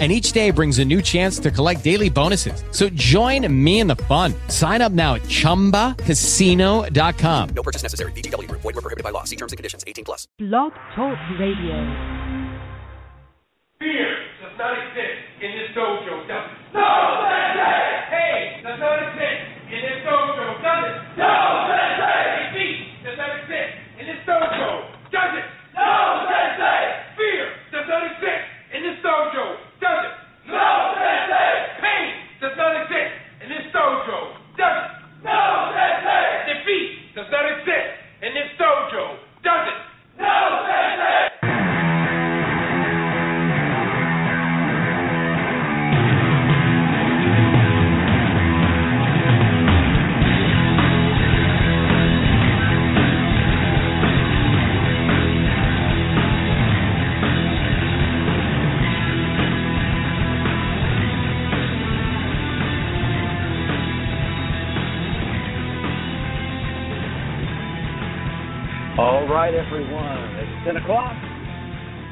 and each day brings a new chance to collect daily bonuses. So join me in the fun. Sign up now at ChumbaCasino.com. No purchase necessary. VGW. Void were prohibited by law. See terms and conditions. 18 plus. Blog Talk Radio. Fear does not exist in this dojo, does it? No, Sensei! Hate does not exist in this dojo, does it? No, Sensei! Defeat does not exist in this dojo, does it? No, Sensei! Fear does not exist in this dojo, does? No! Pain does not exist in this dojo? No! Defeat does not exist right, everyone. It's 10 o'clock.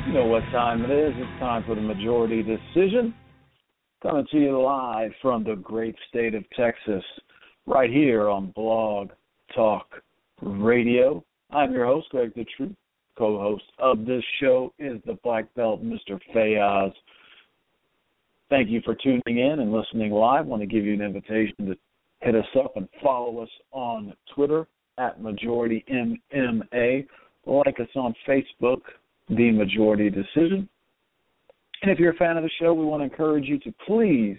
You know what time it is. It's time for the majority decision. Coming to you live from the great state of Texas, right here on Blog Talk Radio. I'm your host, Greg the Truth. Co host of this show is the Black Belt, Mr. Fayaz. Thank you for tuning in and listening live. I want to give you an invitation to hit us up and follow us on Twitter at Majority MMA. Like us on Facebook, The Majority Decision. And if you're a fan of the show, we want to encourage you to please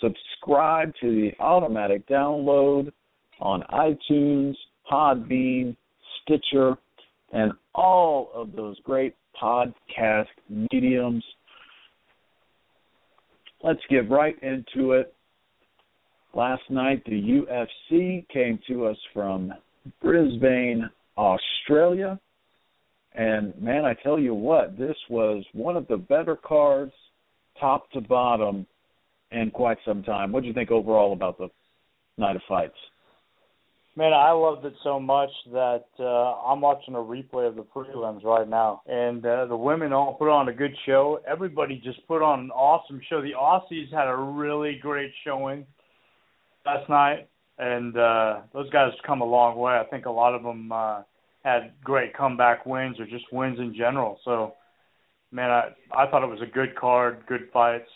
subscribe to the automatic download on iTunes, Podbean, Stitcher, and all of those great podcast mediums. Let's get right into it. Last night, the UFC came to us from Brisbane, Australia. And man, I tell you what, this was one of the better cards, top to bottom, in quite some time. What do you think overall about the night of fights? Man, I loved it so much that uh, I'm watching a replay of the prelims right now, and uh, the women all put on a good show. Everybody just put on an awesome show. The Aussies had a really great showing last night, and uh, those guys come a long way. I think a lot of them uh, had great comeback wins or just wins in general. So, man, I I thought it was a good card, good fights.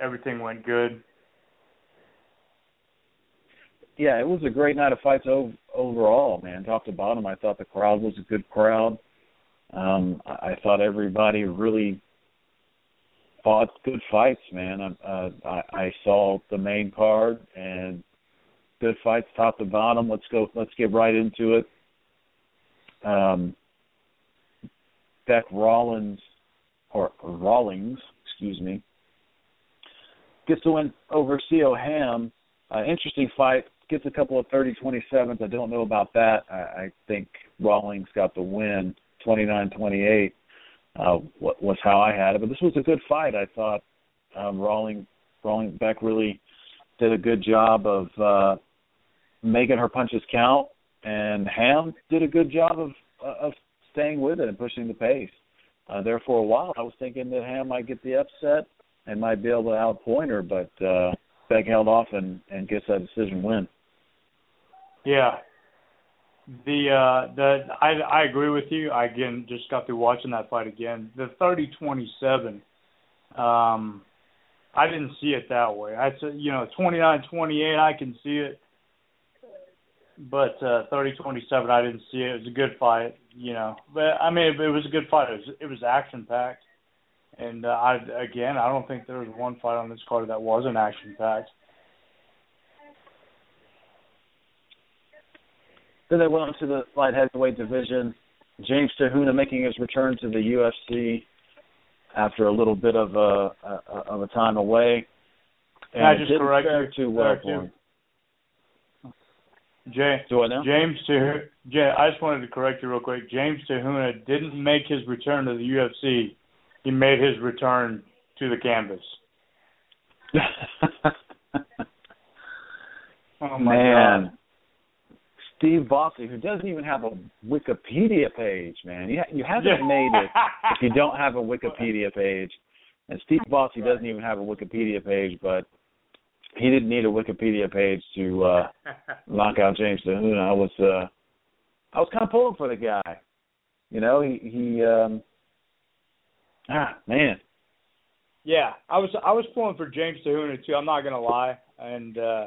Everything went good. Yeah, it was a great night of fights ov- overall, man. Top to bottom, I thought the crowd was a good crowd. Um, I, I thought everybody really fought good fights, man. Uh, I, I saw the main card and good fights, top to bottom. Let's go. Let's get right into it. Um, Bec Rollins or Rawlings, excuse me, gets the win over Co Ham. Uh, interesting fight. Gets a couple of 30-27s. I don't know about that. I, I think Rawlings got the win, 29-28. Uh, was how I had it, but this was a good fight. I thought um, Rawlings, Rawlings Bec really did a good job of uh, making her punches count, and Ham did a good job of of staying with it and pushing the pace. Uh, there for a while, I was thinking that Ham might get the upset and might be able to outpoint her, but uh, Bec held off and and gets that decision win. Yeah. The uh the I I agree with you. I again just got through watching that fight again. The thirty twenty seven, um I didn't see it that way. I said you know, twenty nine twenty eight I can see it. But uh thirty twenty seven I didn't see it. It was a good fight, you know. But I mean it, it was a good fight. It was it was action packed. And uh, I again I don't think there was one fight on this card that wasn't action packed. Then they went on to the light heavyweight division. James Te Huna making his return to the UFC after a little bit of a, a of a time away. Can I just correct you? too well Correct you. Him. Jay, Do I know? James to Jay, I just wanted to correct you real quick. James Te Huna didn't make his return to the UFC. He made his return to the canvas. Oh my man. god. Steve Bosse, who doesn't even have a Wikipedia page, man. You, ha- you haven't Yeah. made it if you don't have a Wikipedia page. And Steve Bosse doesn't even have a Wikipedia page, but he didn't need a Wikipedia page to uh knock out James Te Huna. I was uh I was kind of pulling for the guy. You know, he he um ah man. Yeah, I was I was pulling for James Te Huna too. I'm not gonna lie, and uh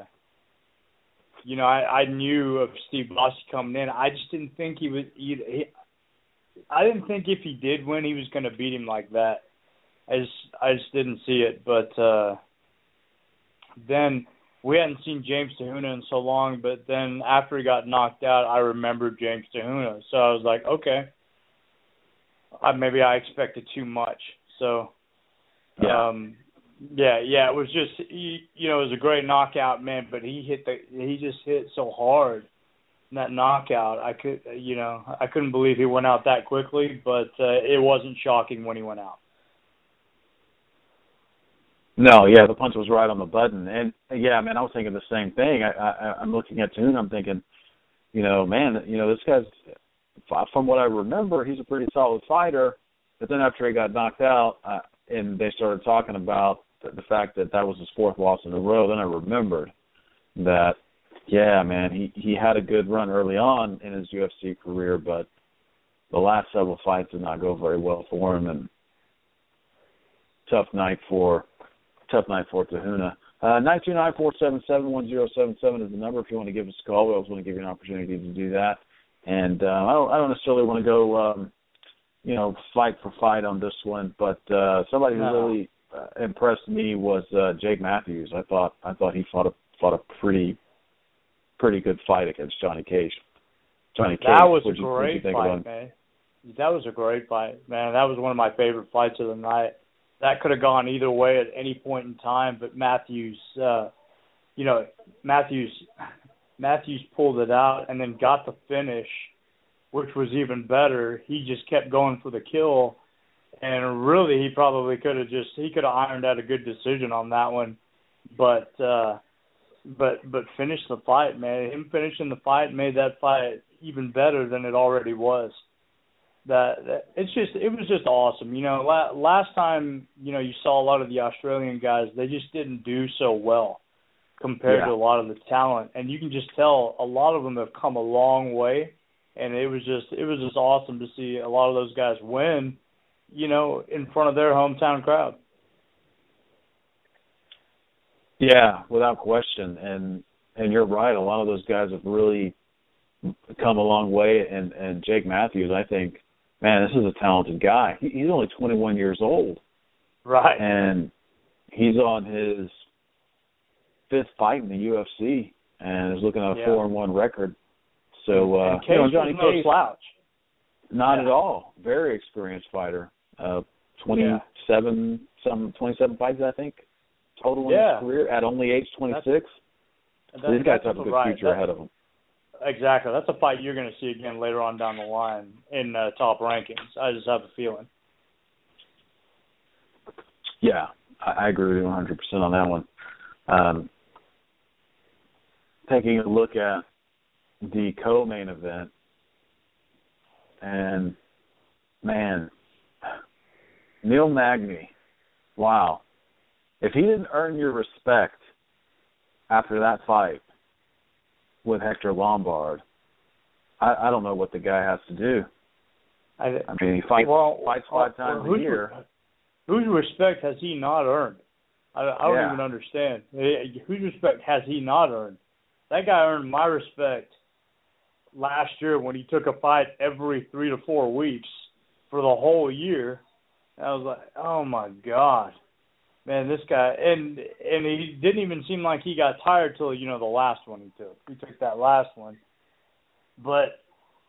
you know I I knew of Steve Bosse coming in. I just didn't think he was. He, he, I didn't think if he did win, he was gonna beat him like that. I just I just didn't see it. But uh then we hadn't seen James Te Huna in so long. But then after he got knocked out, I remembered James Te Huna, so I was like, okay. I, maybe I expected too much. So Yeah. um, yeah, yeah, it was just he, you know, it was a great knockout, man. But he hit the he just hit so hard in that knockout. I could, you know, I couldn't believe he went out that quickly. But uh, it wasn't shocking when he went out. No, yeah, the punch was right on the button, and yeah, man, I was thinking the same thing. I, I I'm looking at Tune, I'm thinking, you know, man, you know, this guy's from what I remember, he's a pretty solid fighter. But then after he got knocked out, uh, and they started talking about the, the fact that that was his fourth loss in a row, then I remembered that, yeah, man, he he had a good run early on in his UFC career, but the last several fights did not go very well for him, and tough night for tough night for Te Huna. Uh, nine two nine four seven seven one zero seven seven is the number if you want to give us a call. We always want to give you an opportunity to do that. And uh, I don't I don't necessarily want to go um, you know fight for fight on this one, but uh, somebody who No. really uh, impressed me was uh, Jake Matthews. I thought I thought he fought a fought a pretty pretty good fight against Johnny Case. Johnny Case. That was a you great fight, man. That was a great fight, man. That was one of my favorite fights of the night. That could have gone either way at any point in time, but Matthews, uh, you know, Matthews, Matthews pulled it out and then got the finish, which was even better. He just kept going for the kill, and really, he probably could have just he could have ironed out a good decision on that one, but. uh but but finished the fight, man. Him finishing the fight made that fight even better than it already was. That, that it's just it was just awesome. You know, la- last time you know you saw a lot of the Australian guys, they just didn't do so well compared Yeah. to a lot of the talent, and you can just tell a lot of them have come a long way. And it was just it was just awesome to see a lot of those guys win, you know, in front of their hometown crowd. Yeah, without question, and and you're right. A lot of those guys have really come a long way, and and Jake Matthews, I think, man, this is a talented guy. He, he's only 21 years old, Right. and he's on his fifth fight in the UFC, and is looking at a Yeah. four and one record. So uh, and you know, Johnny no Case, slouch. not Yeah. at all. Very experienced fighter. Uh, 27, some 27 fights, I think, total in Yeah. his career at only age 26. And These guys have a that's good right. future That- ahead of them. Exactly. That's a fight you're going to see again later on down the line in uh, top rankings. I just have a feeling. Yeah, I, I agree with you 100% on that one. Um, taking a look at the co-main event, and man, Neil Magny, wow. If he didn't earn your respect after that fight with Hector Lombard, I, I don't know what the guy has to do. I, I mean, he fights well, fights five well, times a year. Whose respect has he not earned? I, I don't Yeah. even understand. Eh, Whose respect has he not earned? That guy earned my respect last year when he took a fight every three to four weeks for the whole year. I was like, oh my god, man, this guy, and and he didn't even seem like he got tired till you know the last one he took. He took that last one, but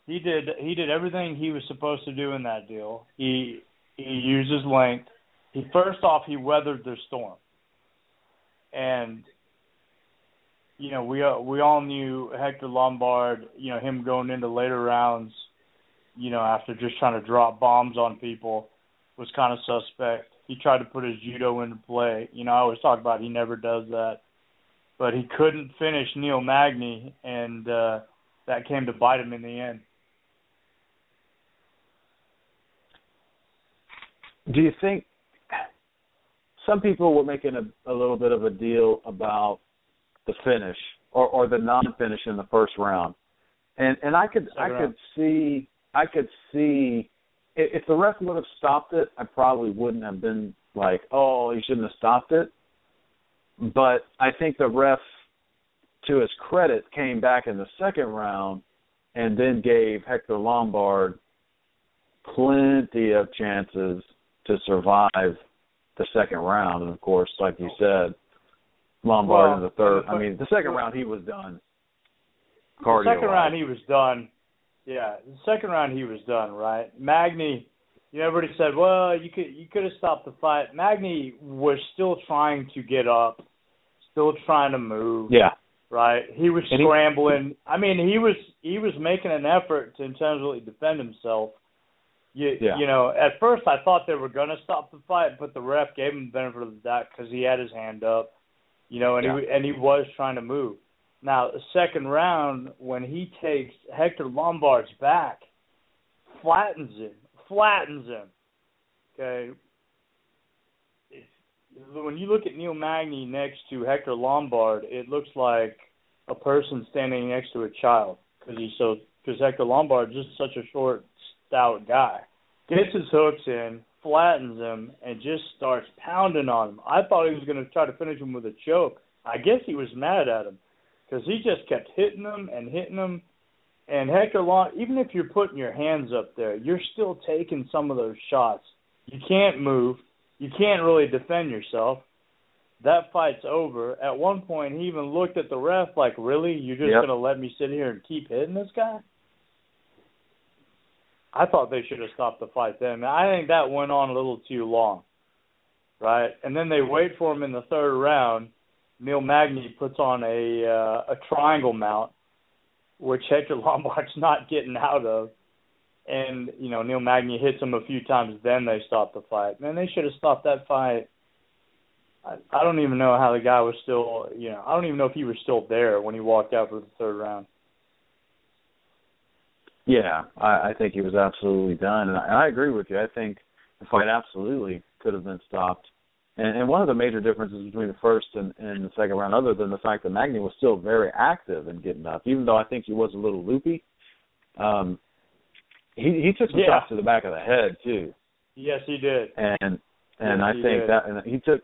he did he did everything he was supposed to do in that deal. He he used his length. He first off he weathered the storm, and you know, we we all knew Hector Lombard, you know, him going into later rounds, you know, after just trying to drop bombs on people, was kind of suspect. He tried to put his judo into play. You know, I always talk about he never does that, but he couldn't finish Neil Magny, and uh, that came to bite him in the end. Do you think some people were making a, a little bit of a deal about the finish or, or the non-finish in the first round, and and I could Second I could see I could see if, the ref would have stopped it, I probably wouldn't have been like, oh, he shouldn't have stopped it. But I think the ref, to his credit, came back in the second round and then gave Hector Lombard plenty of chances to survive the second round. And of course, like you said, Lombard Well, in the third. I mean, the second round he was done. The second round he was done. Yeah, the second round he was done. Right, Magny. You know, everybody said, well, you could you could have stopped the fight. Magny was still trying to get up, still trying to move. Yeah. Right, he was And he- scrambling. I mean, he was he was making an effort to intentionally defend himself. You Yeah. you know, at first I thought they were gonna stop the fight, but the ref gave him the benefit of the doubt because he had his hand up. You know, and Yeah. he and he was trying to move. Now, the second round, when he takes Hector Lombard's back, flattens him, flattens him. Okay. When you look at Neil Magny next to Hector Lombard, it looks like a person standing next to a child because he's so because Hector Lombard's just such a short, stout guy. Gets his hooks in, flattens him, and just starts pounding on him. I thought he was going to try to finish him with a choke. I guess he was mad at him because he just kept hitting him and hitting him. And Hector Long, even if you're putting your hands up there, you're still taking some of those shots. You can't move. You can't really defend yourself. That fight's over. At one point, he even looked at the ref like, "Really? You're just Yep. going to let me sit here and keep hitting this guy?" I thought they should have stopped the fight then. I think that went on a little too long, right? And then they wait for him in the third round. Neil Magny puts on a uh, a triangle mount, which Hector Lombard's not getting out of. And you know Neil Magny hits him a few times. Then they stop the fight. Man, they should have stopped that fight. I, I don't even know how the guy was still. You know, I don't even know if he was still there when he walked out for the third round. Yeah, I, I think he was absolutely done, and I, and I agree with you. I think the fight absolutely could have been stopped. And, and one of the major differences between the first and, and the second round, other than the fact that Magny was still very active in getting up, even though I think he was a little loopy, um, he he took some Yeah. shots to the back of the head too, Yes, he did. and and Yes, I think did. that and he took.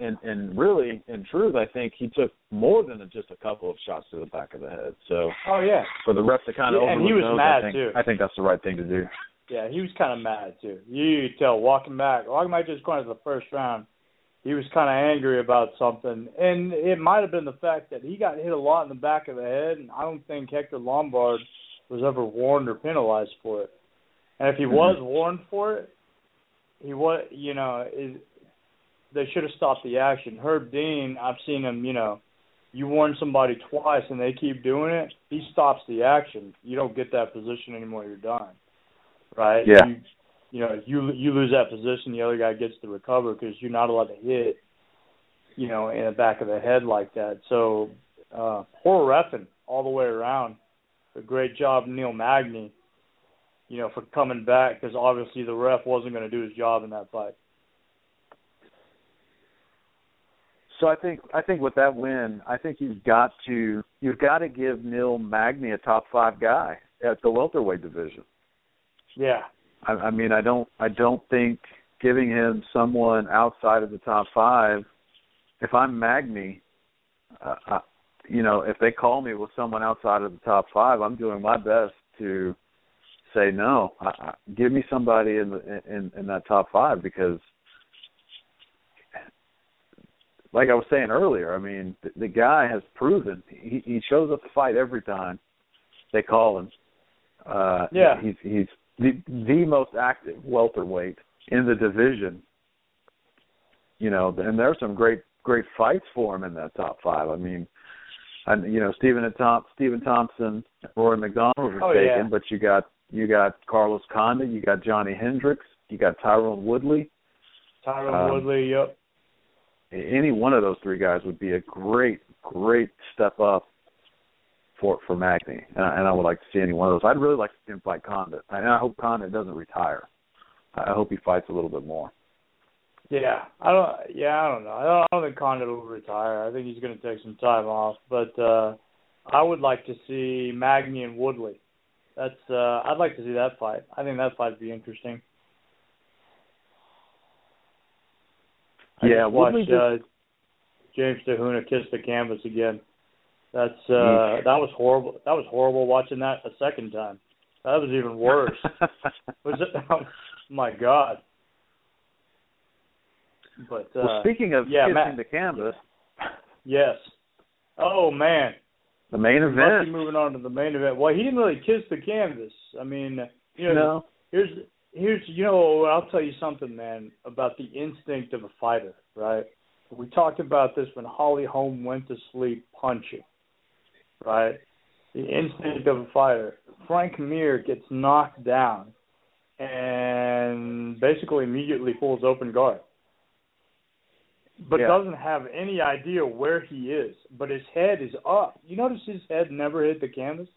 And and really, in truth, I think he took more than just a couple of shots to the back of the head. So Oh yeah. for the ref to kind of Yeah, and he was those, mad, I think too. I think that's the right thing to do. Yeah, he was kind of mad too. You tell walking back, walking back to his corner the first round, he was kind of angry about something, and it might have been the fact that he got hit a lot in the back of the head, and I don't think Hector Lombard was ever warned or penalized for it. And if he mm-hmm. was warned for it, he was, you know, it, they should have stopped the action. Herb Dean, I've seen him, you know, you warn somebody twice and they keep doing it, he stops the action. You don't get that position anymore. You're done, right? Yeah. You, you know, you you lose that position, the other guy gets to recover because you're not allowed to hit, you know, in the back of the head like that. So, uh, poor refing all the way around. A great job, Neil Magny, you know, for coming back because obviously the ref wasn't going to do his job in that fight. So I think I think with that win, I think you've got to you've got to give Neil Magny a top five guy at the welterweight division. Yeah. I, I mean, I don't I don't think giving him someone outside of the top five. If I'm Magny, uh, I, you know, if they call me with someone outside of the top five, I'm doing my best to say no. I, I, give me somebody in the in in that top five because like I was saying earlier, I mean, the, the guy has proven he, he shows up to fight every time they call him. Uh, Yeah. he's he's the the most active welterweight in the division. You know, and there are some great great fights for him in that top five. I mean, and you know Stephen and Tom, Stephen Thompson, Rory MacDonald were Oh, taken, yeah. but you got you got Carlos Condit, you got Johnny Hendricks, you got Tyron Woodley. Tyron Um, Woodley, yep. Any one of those three guys would be a great, great step up for for Magny, and I, and I would like to see any one of those. I'd really like to see him fight Condit, and I hope Condit doesn't retire. I hope he fights a little bit more. Yeah, I don't. Yeah, I don't know. I don't, I don't think Condit will retire. I think he's going to take some time off. But uh I would like to see Magny and Woodley. That's. uh I'd like to see that fight. I think that fight would be interesting. I Yeah, just Woodley watched just- uh, James Te Huna kiss the canvas again. That's uh that was horrible. That was horrible watching that a second time. That was even worse. was it? Oh, my God. But uh, well, speaking of yeah, kissing Matt- the canvas, Yes. Oh man. the main We must be event. moving on to the main event. Well, he didn't really kiss the canvas. I mean, you know, No, here's here's you know, I'll tell you something, man, about the instinct of a fighter, right? We talked about this when Holly Holm went to sleep punching, right? The instinct of a fighter. Frank Mir gets knocked down and basically immediately pulls open guard. But Yeah. doesn't have any idea where he is. But his head is up. You notice his head never hit the canvas?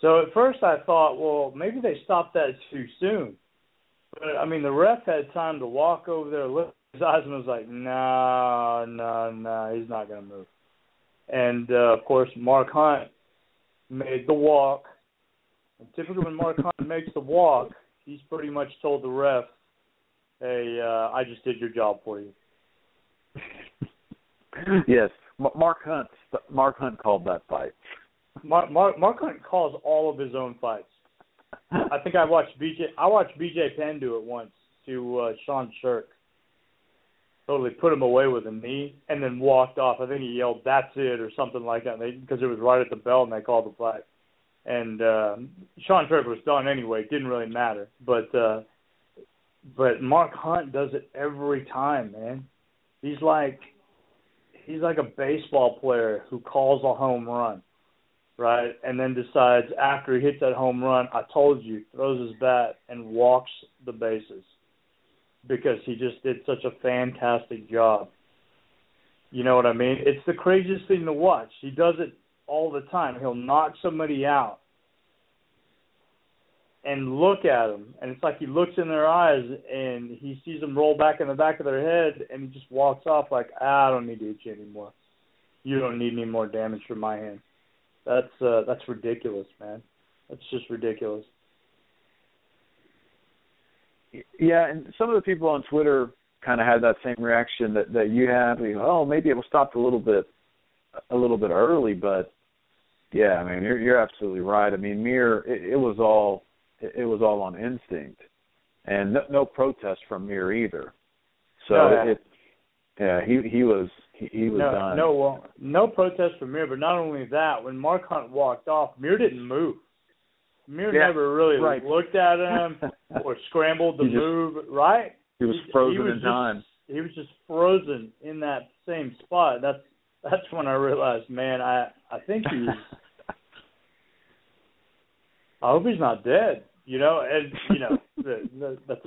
So at first I thought, well, maybe they stopped that too soon. But I mean, the ref had time to walk over there, look at his eyes, and was like, no, no, no, he's not going to move. And uh, of course, Mark Hunt made the walk. And typically, when Mark Hunt makes the walk, he's pretty much told the ref, "Hey, uh, I just did your job for you." yes, Mark Hunt. Mark Hunt called that fight. Mark, Mark, Mark Hunt calls all of his own fights. I think I watched BJ. I watched BJ Penn do it once to uh, Sean Sherk. Totally put him away with a knee, and then walked off. I think he yelled, "That's it" or something like that, because it was right at the bell, and they called the fight. And uh, Sean Sherk was done anyway. It didn't really matter. But uh, but Mark Hunt does it every time, man. He's like he's like a baseball player who calls a home run right? And then decides after he hits that home run, I told you, throws his bat and walks the bases because he just did such a fantastic job. You know what I mean? It's the craziest thing to watch. He does it all the time. He'll knock somebody out and look at them, and it's like he looks in their eyes and he sees them roll back in the back of their head, and he just walks off like, ah, I don't need to hit you anymore. You don't need any more damage from my hand. That's uh that's ridiculous, man. That's just ridiculous. Yeah, and some of the people on Twitter kind of had that same reaction that that you have. You know, oh, maybe it was stopped a little bit, a little bit early, but yeah, I mean, you're you're absolutely right. I mean, Mir, it, it was all it, it was all on instinct, and no, no protest from Mir either. So No, it, yeah, he he was he, he was no, done. no, well, no protest from Mir, but not only that, when Mark Hunt walked off, Mir didn't move. Mir Yeah, never really right. looked at him or scrambled to He just- move. Right? he was he- frozen he was in just- time. He was just frozen in that same spot. That's that's when I realized, man, I I think he's. I hope he's not dead. You know, and you know the, the, that's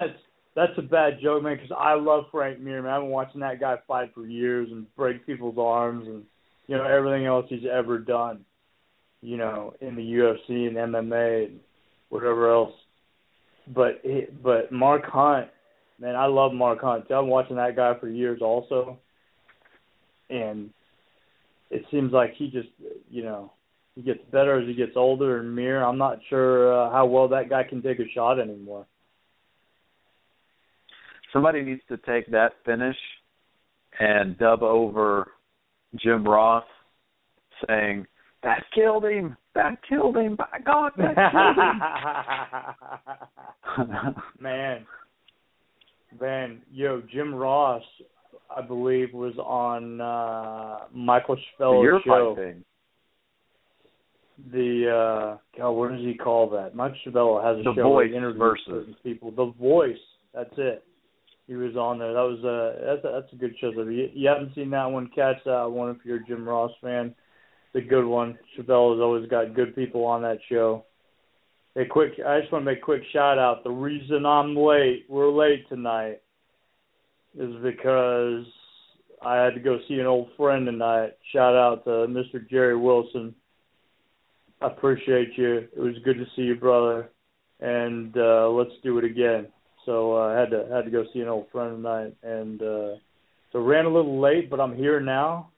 that's that's a bad joke, man. Because I love Frank Mir, man. I've been watching that guy fight for years and break people's arms and you know everything else he's ever done. You know, in the UFC and MMA and whatever else. But he, but Mark Hunt, man, I love Mark Hunt. I've been watching that guy for years also, and it seems like he just you know he gets better as he gets older. And Mir, I'm not sure uh, how well that guy can take a shot anymore. Somebody needs to take that finish and dub over Jim Ross saying, That killed him. That killed him. By God, that killed him. man, man, yo, Jim Ross, I believe was on uh Michael Schiavello's Your show. thing. The uh God, what does he call that? Michael Schiavello has a The show where he Voice interviews versus. people. The Voice, that's it. He was on there. That was a that's a, that's a good show. So if you, you haven't seen that one, catch that one if you're a Jim Ross fan. A good one. Chappelle has always got good people on that show. Hey, quick! I just want to make a quick shout out. The reason I'm late, we're late tonight, is because I had to go see an old friend tonight. Shout out to Mr. Jerry Wilson. I appreciate you. It was good to see you, brother. And uh let's do it again. So uh, I had to had to go see an old friend tonight, and uh so ran a little late, but I'm here now,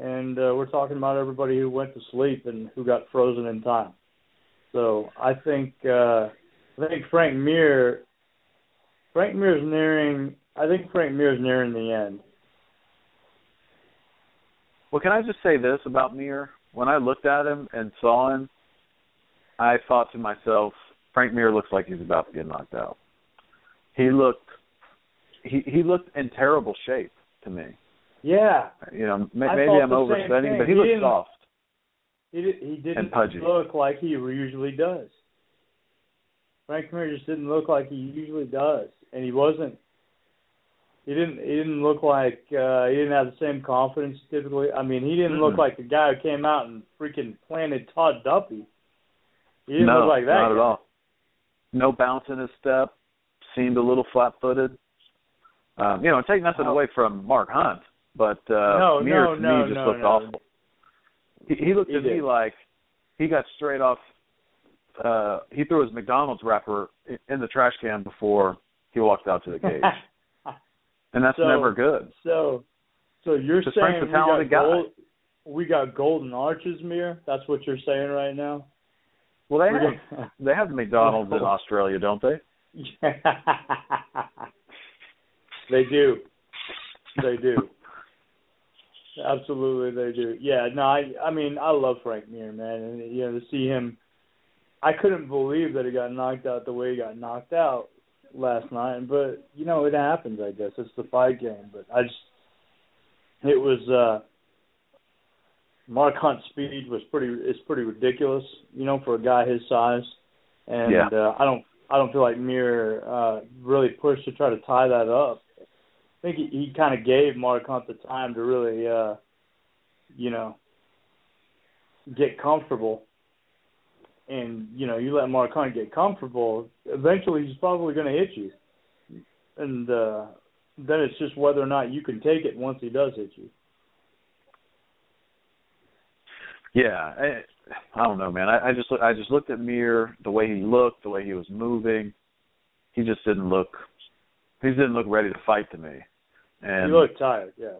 and uh, we're talking about everybody who went to sleep and who got frozen in time. So I think uh I think Frank Mir Frank Mir's nearing I think Frank Mir's nearing the end. Well, can I just say this about Mir? When I looked at him and saw him, I thought to myself, Frank Mir looks like he's about to get knocked out. He looked he he looked in terrible shape to me. Yeah, You know, may, maybe I'm overstating, but he, He looked soft. he did, he didn't And pudgy. look like he usually does. Frank Mir just didn't look like he usually does, and he wasn't. He didn't. He didn't look like uh, he didn't have the same confidence typically. I mean, he didn't look Mm-mm. like the guy who came out and freaking planted Todd Duffee. He didn't no, look like that. not guy. at all. No bounce in his step. Seemed a little flat-footed. Um, you know, take nothing Oh. away from Mark Hunt, but uh, No, Mir no, to no, me just looked awful. He, he looked He to me like he got straight off. Uh, he threw his McDonald's wrapper in the trash can before he walked out to the cage, and that's So- never good. so, so you're saying Frank's a we got talented guy. gold, we got golden arches, Mir? That's what you're saying right now? Well, they We're have gonna- they have McDonald's in Australia, don't they? they do. They do. Absolutely, they do. Yeah, no, I, I mean, I love Frank Mir, man, and you know to see him. I couldn't believe that he got knocked out the way he got knocked out last night, but you know it happens. I guess it's the fight game, but I just, it was. uh Mark Hunt's speed was pretty is pretty ridiculous, you know, for a guy his size. And Yeah. uh, I don't I don't feel like Mir uh really pushed to try to tie that up. I think he, he kind of gave Mark Hunt the time to really uh you know get comfortable. And you know, you let Mark Hunt get comfortable, eventually he's probably going to hit you. And uh then it's just whether or not you can take it once he does hit you. Yeah, I, I don't know, man. I, I just I just looked at Mir, the way he looked, the way he was moving. He just didn't look. He didn't look ready to fight to me, and he looked tired, yeah.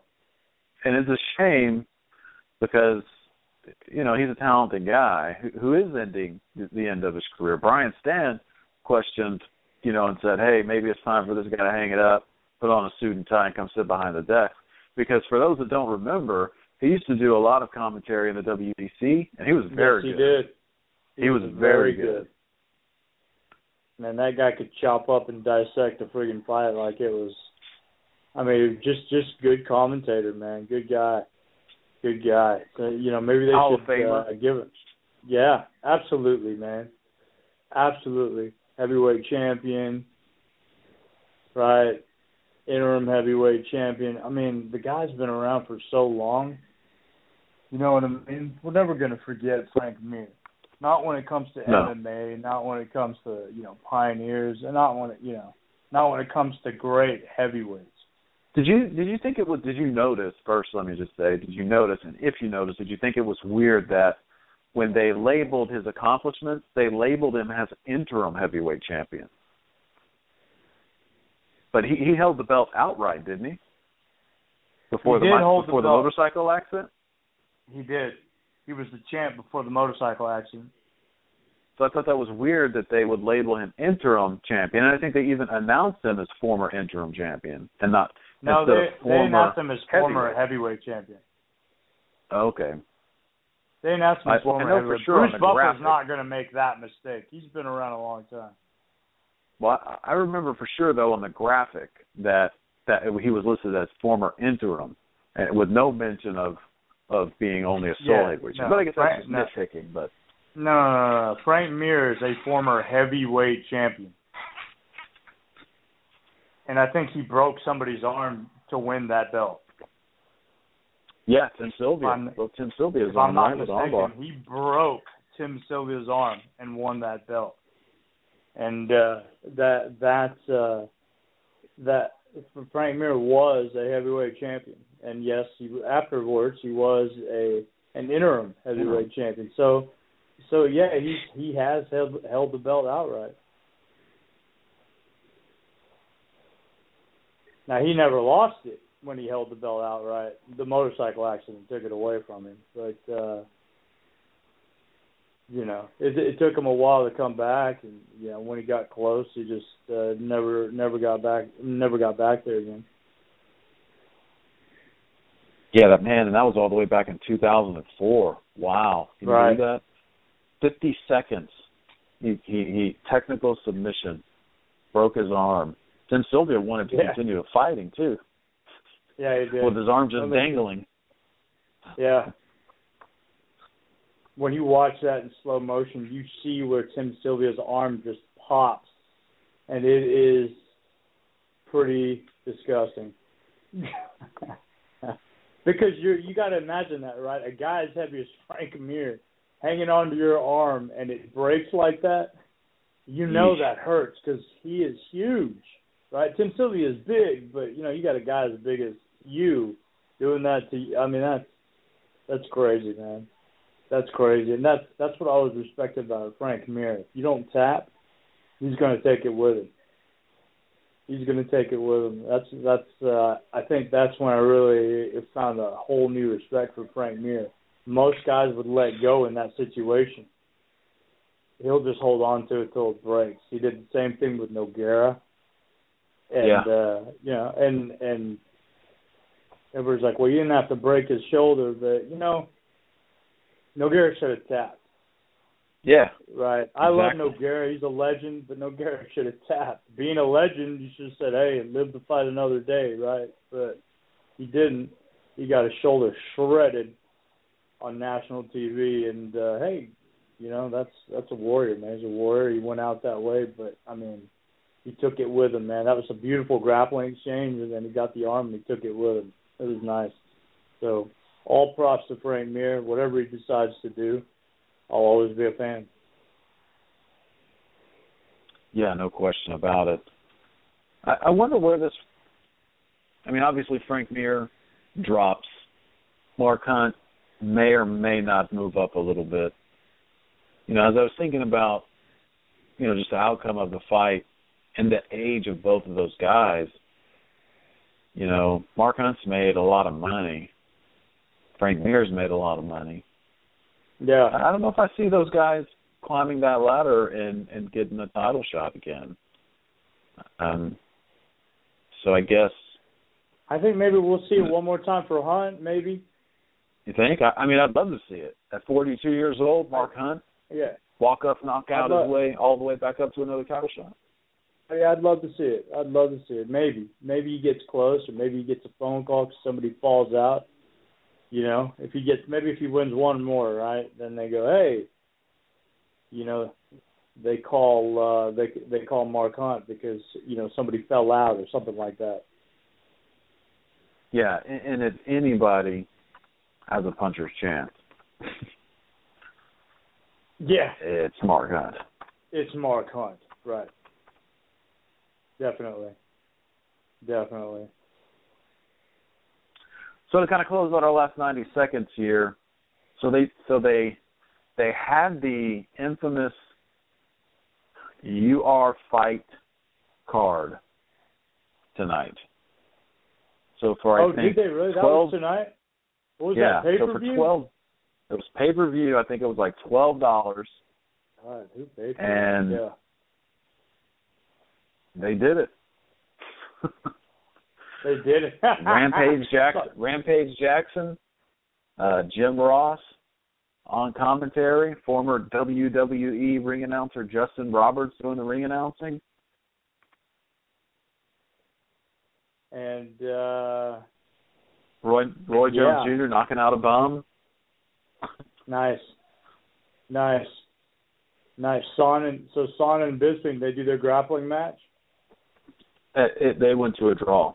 and it's a shame because you know he's a talented guy who, who is ending the, end of his career. Brian Stann questioned, you know, and said, "Hey, maybe it's time for this guy to hang it up, put on a suit and tie, and come sit behind the desk." Because for those that don't remember, he used to do a lot of commentary in the WEC, and he was very yes, he good. did. He was very good. Man, that guy could chop up and dissect a friggin' fight like it was. I mean, just just good commentator, man. Good guy, good guy. So, you know, maybe they Hall of should Famer. uh, give it. Yeah, absolutely, man. Absolutely, heavyweight champion. Right, interim heavyweight champion. I mean, the guy's been around for so long. You know what I mean? We're never gonna forget Frank Mir. Not when it comes to No. MMA, not when it comes to you know pioneers, and not when it you know, not when it comes to great heavyweights. Did you did you think it was? Did you notice first? Let me just say, did you notice? And if you noticed, did you think it was weird that when they labeled his accomplishments, they labeled him as interim heavyweight champion? But he he held the belt outright, didn't he? Before He the did hold the before the belt. motorcycle accident. He did. He was the champ before the motorcycle accident. So I thought that was weird that they would label him interim champion, and I think they even announced him as former interim champion and not No, they they announced him as former heavyweight. heavyweight champion. Okay. They announced him I- former I know for heavyweight. sure Bruce Buffer's not going to make that mistake. He's been around a long time. Well, I remember for sure though on the graphic that that he was listed as former interim, and with no mention of of being only a sole Yeah, heavyweight. no, but I guess that's Frank- just no. nitpicking. But No, no, no, no. Frank Mir is a former heavyweight champion. And I think he broke somebody's arm to win that belt. Yeah, Tim Sylvia. I'm- Broke Tim Sylvia's If I'm arm not mistaken, he broke Tim Sylvia's arm and won that belt. And uh that that's uh that Frank Mir was a heavyweight champion. And yes, he afterwards he was a an interim heavyweight champion. So so yeah, he he has held held the belt outright. Now he never lost it when he held the belt outright. The motorcycle accident took it away from him, but uh you know, it it took him a while to come back, and you know when he got close, he just uh, never never got back never got back there again. Yeah, that man, and that was all the way back in 2004. Wow, can you Right. believe that? 50 seconds. He, he he technical submission, broke his arm. Then Sylvia wanted to Yeah. continue fighting too, Yeah, he did. with his arm just I mean- dangling. Yeah. When you watch that in slow motion, you see where Tim Sylvia's arm just pops, and it is pretty disgusting. because you you got to imagine that, right? A guy as heavy as Frank Mir hanging onto your arm and it breaks like that. You know Yeesh. that hurts because he is huge, right? Tim Sylvia is big, but you know you got a guy as big as you doing that to. I mean that's that's crazy, man. That's crazy, and that's that's what I always respected about Frank Mir. If you don't tap, he's going to take it with him. He's going to take it with him. That's that's. Uh, I think that's when I really found a whole new respect for Frank Mir. Most guys would let go in that situation. He'll just hold on to it till it breaks. He did the same thing with Nogueira. And Yeah. uh you know, and and everybody's like, Well you didn't have to break his shoulder, but you know, Nogueira should have tapped. Yeah, Right. I love Exactly. Nogueira. He's a legend, but Nogueira should have tapped. Being a legend, you should have said, "Hey, live to fight another day." Right. But he didn't. He got his shoulder shredded on national TV, and uh hey, you know that's that's a warrior, man. He's a warrior. He went out that way, but I mean, he took it with him, man. That was a beautiful grappling exchange, and then he got the arm and he took it with him. It was nice. So all props to Frank Mir. Whatever he decides to do, I'll always be a fan. yeah, no question about it. I, I wonder where this. I mean, obviously Frank Mir drops. Mark Hunt may or may not move up a little bit. You know, as I was thinking about, you know, just the outcome of the fight and the age of both of those guys, you know, Mark Hunt's made a lot of money. Frank Mir's made a lot of money. Yeah. I don't know if I see those guys climbing that ladder and and getting a title shot again. Um. So I guess I think maybe we'll see it one more time for Hunt, maybe. you think. I, I mean, I'd love to see it. At 42 years old, Mark Hunt Yeah. walk up, knock out his way all the way back up to another title shot. Yeah, I'd love to see it. I'd love to see it. Maybe. Maybe he gets close or maybe he gets a phone call 'cause somebody falls out. You know, if he gets maybe if he wins one more, right? Then they go, "Hey, you know, they call uh they they call Mark Hunt because, you know, somebody fell out or something like that." Yeah, and, and if anybody has a puncher's chance, Yeah. it's Mark Hunt. It's Mark Hunt, right. Definitely. Definitely. So to kind of close out our last 90 seconds here, so they so they they had the infamous UR fight card tonight. So for oh, I think did they really? That 12 was tonight? What was yeah, that? pay per view? so for 12 it was pay-per-view, I think it was like $12 God, who paid And- Yeah. They did it. They did it. Rampage Jackson, Rampage Jackson, uh, Jim Ross on commentary, former WWE ring announcer Justin Roberts doing the ring announcing. and uh Roy Roy Jones Yeah. Jr. knocking out a bum. nice. Nice. Nice. Son and so Son and Bisping, they do their grappling match. It, it, they went to a draw.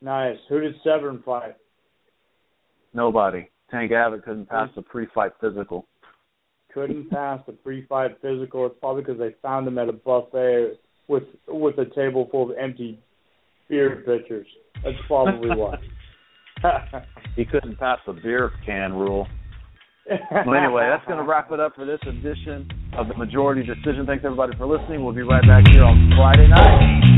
Nice. Who did Severn fight? Nobody. Tank Abbott couldn't hmm. pass the pre-fight physical. Couldn't pass the pre-fight physical. It's probably because they found him at a buffet with with a table full of empty beer pitchers. That's probably why. he couldn't pass the beer can rule. well, anyway, that's going to wrap it up for this edition of the Majority Decision. Thanks everybody for listening. We'll be right back here on Friday night.